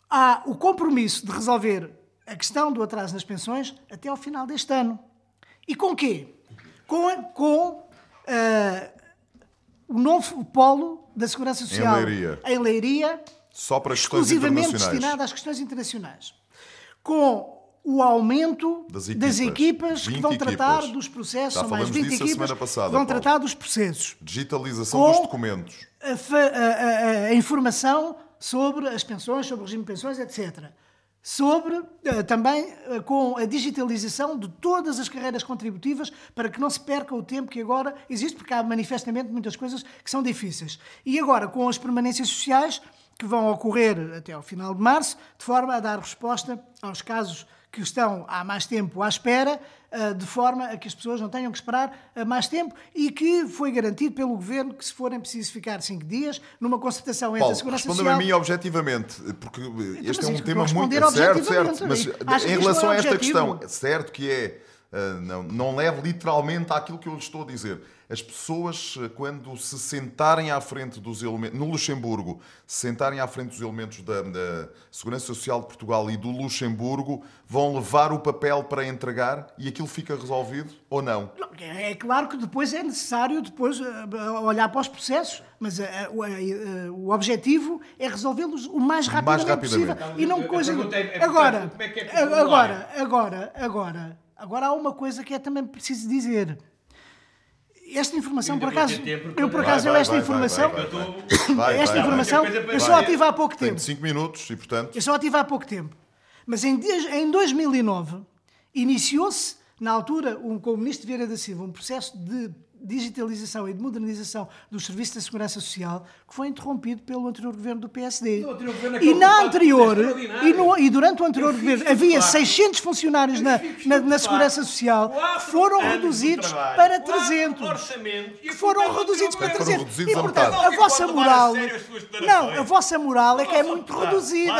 há o compromisso de resolver a questão do atraso nas pensões até ao final deste ano. E com quê? Com, com ah, o novo polo da Segurança Social Leiria. em Leiria, Só para questões exclusivamente destinado às questões internacionais. Com o aumento Das das equipas. equipas, que 20 vão tratar equipes. dos processos, Já são mais falamos 20 disso a equipas passada, que vão Paulo. tratar dos processos Digitalização dos documentos. a, a- a- a informação sobre as pensões, sobre o regime de pensões, etc. Sobre eh, também eh, com a digitalização de todas as carreiras contributivas para que não se perca o tempo que agora existe, porque há manifestamente muitas coisas que são difíceis. E agora com as permanências sociais que vão ocorrer até ao final de março, de forma a dar resposta aos casos que estão há mais tempo à espera, eh, de forma a que as pessoas não tenham que esperar eh, mais tempo e que foi garantido pelo Governo que, se forem precisos ficar cinco dias, numa concertação entre a Paulo, Segurança responda-me a Social... mim objetivamente, porque este mas é um tema muito certo, certo, mas em isto relação é a esta questão, é certo que é, não, não leve literalmente àquilo que eu lhe estou a dizer. As pessoas, ah, quando se sentarem à frente dos elementos, no Luxemburgo, se sentarem à frente dos elementos da, da Segurança Social de Portugal e do Luxemburgo, vão levar o papel para entregar e aquilo fica resolvido ou não? Não, É claro que depois é necessário depois eh, olhar para os processos, mas eh, o, eh, o objetivo é resolvê-los o mais rapidamente, rapidamente. possível e não A coisa. é, é, agora, é é agora, agora, agora, agora há uma coisa que é também preciso dizer. Esta informação, por acaso, eu por acaso, eu vai, esta informação, vai, vai, vai. Vai, esta informação, eu só a tive há pouco Tem tempo. 5 minutos e, portanto, Eu só a tive há pouco tempo. Mas em, em 2009 iniciou-se, na altura, um, com o ministro Vieira da Silva, um processo de digitalização e de modernização dos serviços da segurança social que foi interrompido pelo anterior governo do PSD. E na anterior, é e, no- e durante o anterior governo, havia estupefacto. 600 funcionários na, Eu na, na segurança social que foram de reduzidos trabalho, para quatro 300 orçamentos, e que foram reduzidos para foram 300. reduzidos E, portanto, a vossa moral. Não, a vossa moral é que é muito reduzida.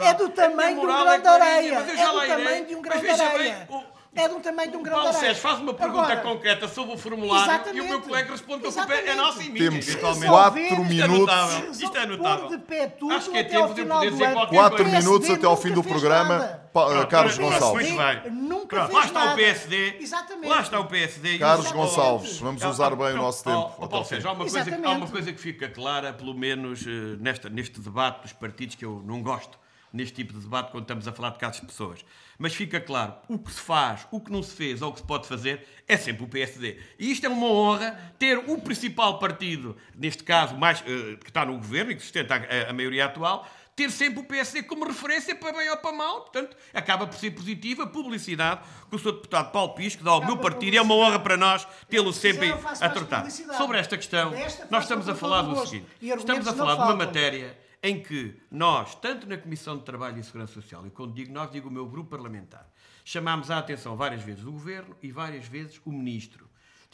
É do tamanho de um moral grande clarinha, areia. mas eu É do tamanho de um veja bem, areia. O- é de um tamanho de um grão Paulo de areia. Sérgio faz uma pergunta Agora, concreta sobre o formulário Exatamente. e o meu colega responde que a culpa é Exatamente. nossa e minha. Temos eventualmente. quatro Isto é minutos. notável. Isto é notável. Pôr de pé tudo Acho que é até tempo ao de poder do dizer qualquer Quatro coisa. minutos até ao fim do programa. Pa- Pronto, Carlos pronto, Gonçalves. Nunca Pronto, fez lá está nada. o PSD. Exatamente. Lá está o PSD. Carlos o- Gonçalves, vamos usar bem o não, nosso tempo. ao Paulo. Sérgio, há uma, coisa que, há Exatamente. uma coisa que fica clara, pelo menos eh, nesta, neste debate dos partidos, que eu não gosto neste tipo de debate quando estamos a falar de casos de pessoas. Mas fica claro, o que se faz, o que não se fez ou o que se pode fazer é sempre o PSD. E isto é uma honra ter o principal partido, neste caso, mais, eh, que está no governo e que sustenta a, a maioria atual, ter sempre o PSD como referência para bem ou para mal. Portanto, acaba por ser positiva a publicidade que o Sr. Deputado Paulo Pisco dá ao meu partido. É uma honra para nós tê-lo sempre a tratar. Sobre esta questão, nós estamos a falar do seguinte. E Estamos a falar de uma matéria em que nós, tanto na Comissão de Trabalho e Segurança Social, e quando digo nós, digo o meu grupo parlamentar, chamámos a atenção várias vezes o Governo e várias vezes o Ministro.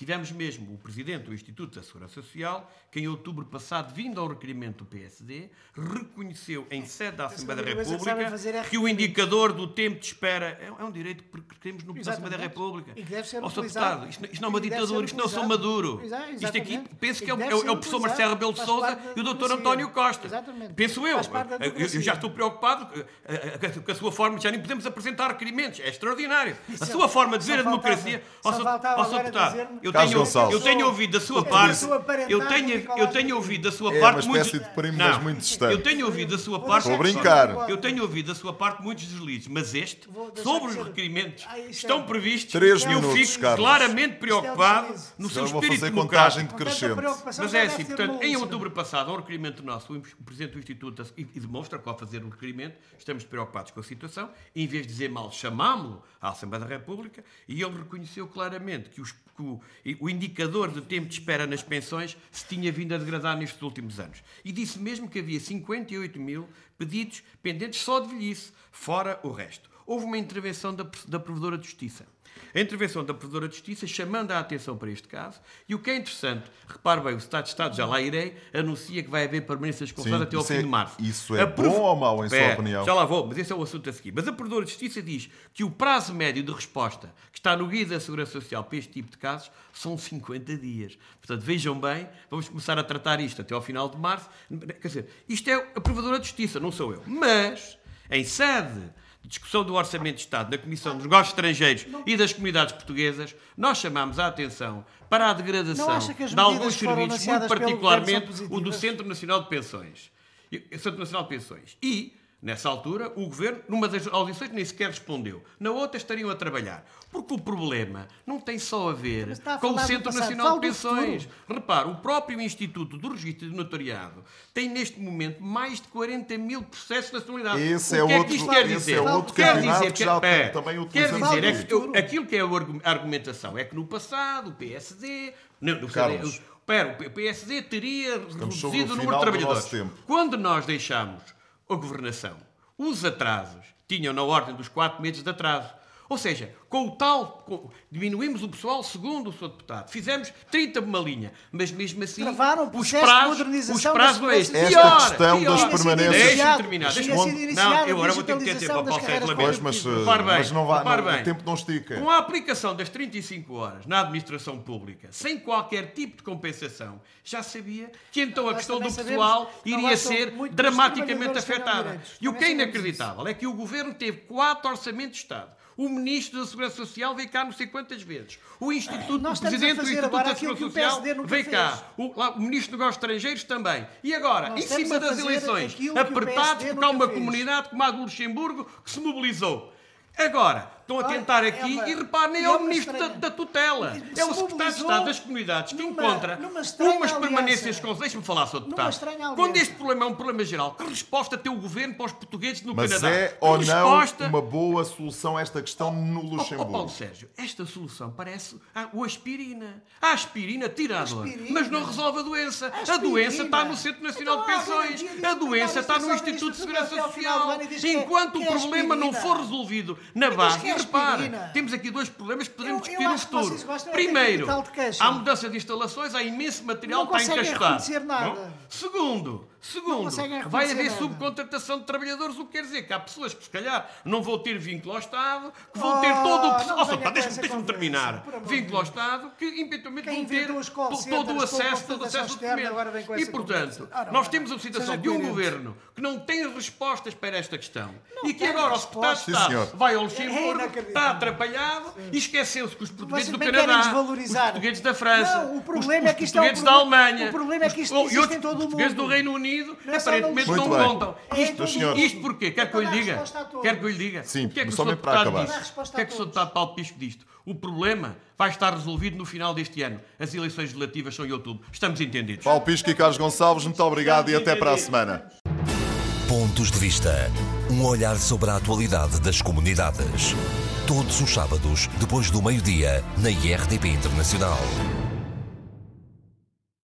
Tivemos mesmo o Presidente do Instituto da Segurança Social, que em outubro passado, vindo ao requerimento do PSD, reconheceu em sede da Assembleia da sabem República é que o indicador do tempo de espera é é um direito que queremos no Assembleia da. República. E deve ser utilizado. Deputado, isto, isto não é uma ditadura, isto não é utilizado. Maduro. Isto aqui, penso que é o, é o- é professor. Marcelo Rebelo de da e o Dr. democracia. António Costa. Exatamente. Penso eu. Eu- já estou preocupado eh, eh, eh, com a sua forma, já nem podemos apresentar requerimentos. É extraordinário. A é- sua forma de ver a democracia. só faltava agora dizer-me- eu Carlos tenho, Gonçalves. eu tenho ouvido da sua É parte. Eu tenho, eu tenho ouvido da sua É parte uma espécie muitos- de primo, Não. mas muito distante. Eu tenho ouvido da sua Vou parte. Estou a brincar. Eu tenho ouvido da sua parte muitos deslizes, mas este, Vou deixar sobre os de ser- requerimentos Ah, é- estão previstos, Três eu minutos, fico Carlos. claramente preocupado deslize. no seu eu vou espírito fazer contagem decrescente. preocupação, Mas é assim, portanto, em outubro passado, há um requerimento nosso, o Presidente do Instituto, e, e demonstra que ao fazer o requerimento, estamos preocupados com a situação, em vez de dizer mal, chamámo-lo à Assembleia da República, e ele reconheceu claramente que, os- que o, o indicador de tempo de espera nas pensões se tinha vindo a degradar nestes últimos anos. E disse mesmo que havia 58 mil pedidos pendentes só de velhice, fora o resto. Houve uma intervenção da, da Provedora de Justiça. A intervenção da Provedora de Justiça chamando a atenção para este caso. E o que é interessante, repare bem, o Estado de Estado, já lá irei, anuncia que vai haver permanências Sim, até ao fim é- de março. isso é bom ou mau, em sua opinião? Já lá vou, mas esse é o assunto a seguir. Mas a Provedora de Justiça diz que o prazo médio de resposta que está no Guia da Segurança Social para este tipo de casos são 50 dias. Portanto, vejam bem, vamos começar a tratar isto até ao final de março. Quer dizer, isto é a Provedora de Justiça, não sou eu. Mas, em sede de discussão do Orçamento de Estado na Comissão dos Negócios Estrangeiros e das Comunidades Portuguesas, nós chamámos a atenção para a degradação Não de alguns serviços, muito particularmente o do? Centro Nacional de Pensões. Centro Nacional de Pensões. E, nessa altura, o Governo, numa das audições, nem sequer respondeu. Na outra, estariam a trabalhar. Porque o problema não tem só a ver a com o Centro. Nacional de Pensões. Repare, o próprio Instituto do Registro de Notariado tem, neste momento, mais de 40 mil processos de nacionalidade. Esse o é que é outro- que isto quer esse dizer? é outro quer dizer que já é, também quer dizer é que eu- aquilo que é a argu- a argumentação é que no passado o PSD, não, no Carlos. CD, Espera, o PSD teria o reduzido o número de do trabalhadores. Quando nós deixámos a governação, os atrasos tinham na ordem dos quatro meses de atraso. Ou seja, com o tal, com- diminuímos o pessoal segundo o Sr. Deputado. Fizemos 30 uma linha, mas mesmo assim Travaram o os processo de modernização os prazos é este. Esta Pior, questão pior. das permanências- iniciado- terminar. sido Não, eu a agora vou ter que ter tempo para o Sérgio mas, Repare bem, mas não vai, não- bem. o tempo não estica. Com a aplicação das 35 horas na administração pública, sem qualquer tipo de compensação, já sabia que então a questão do pessoal iria ser dramaticamente afetada. E o que é inacreditável é que o governo teve quatro orçamentos de Estado. O Ministro da Segurança Social veio cá não sei quantas vezes. O Instituto, o Presidente do Instituto da Segurança Social veio cá. O, lá, o Ministro dos Negócios Estrangeiros também. E agora, Nós em cima das eleições, apertados porque há uma fez. comunidade como a do Luxemburgo que se mobilizou. Agora, estão a tentar é aqui uma- e reparem, nem é é o Ministro da, da tutela. É o Secretário de Estado das Comunidades que numa- encontra numa umas permanências com. Deixa-me falar, Sr. Deputado. Quando este problema é um problema geral, que resposta tem o governo para os portugueses no Mas Canadá? é Que ou não resposta... uma boa solução esta questão no Ó, ó, Paulo Luxemburgo? Sérgio, esta solução parece ah, o aspirina. A aspirina tira a dor, mas não resolve a doença. A Aspirina. doença está no Centro Nacional Então, de Pensões. A que doença a está no Instituto de Segurança Social. e é- Enquanto o é problema não for resolvido na base, e temos aqui dois problemas que podemos Eu- eu discutir no que futuro. Primeiro, há mudança de instalações, há imenso material Não encaixotar. reconhecer nada. Bom, Segundo, Segundo, vai haver nada. subcontratação de trabalhadores, o que quer dizer que há pessoas que se calhar não vão ter vínculo ao Estado, que vão Oh, ter todo o não processo. Oh, deixa-me conversa, terminar. Vínculo ao. Estado, que eventualmente Quem vão ter os todo o acesso, todo o acesso externa, documento. E, portanto, conversa. Ora, nós temos a situação de um governo que não tem respostas para esta questão e que agora o secretário de respostas. Sim, senhor. Estado vai ao É Luxemburgo, inacreditável. está atrapalhado e esqueceu-se que os portugueses Vocês do Canadá, os portugueses da França, Não, o os- problema os é que é portugueses da problema- Alemanha, o problema é que isto os- existe em todo o portugueses do mundo. Reino Unido, Não é só aparentemente não Muito contam. É Isto, senhor. isto porquê? Quer que eu lhe dar diga? Quer que eu lhe diga? Sim, que é que o só mesmo para acabar. O que é que o Sr. Deputado Paulo Pisco disto? O problema vai estar resolvido no final deste ano. As eleições legislativas são em outubro. Estamos entendidos. Paulo Pisco e Carlos Gonçalves, muito obrigado e até para a semana. Pontos de Vista. Um olhar sobre a atualidade das comunidades. Todos os sábados, depois do meio-dia, na IRTP Internacional.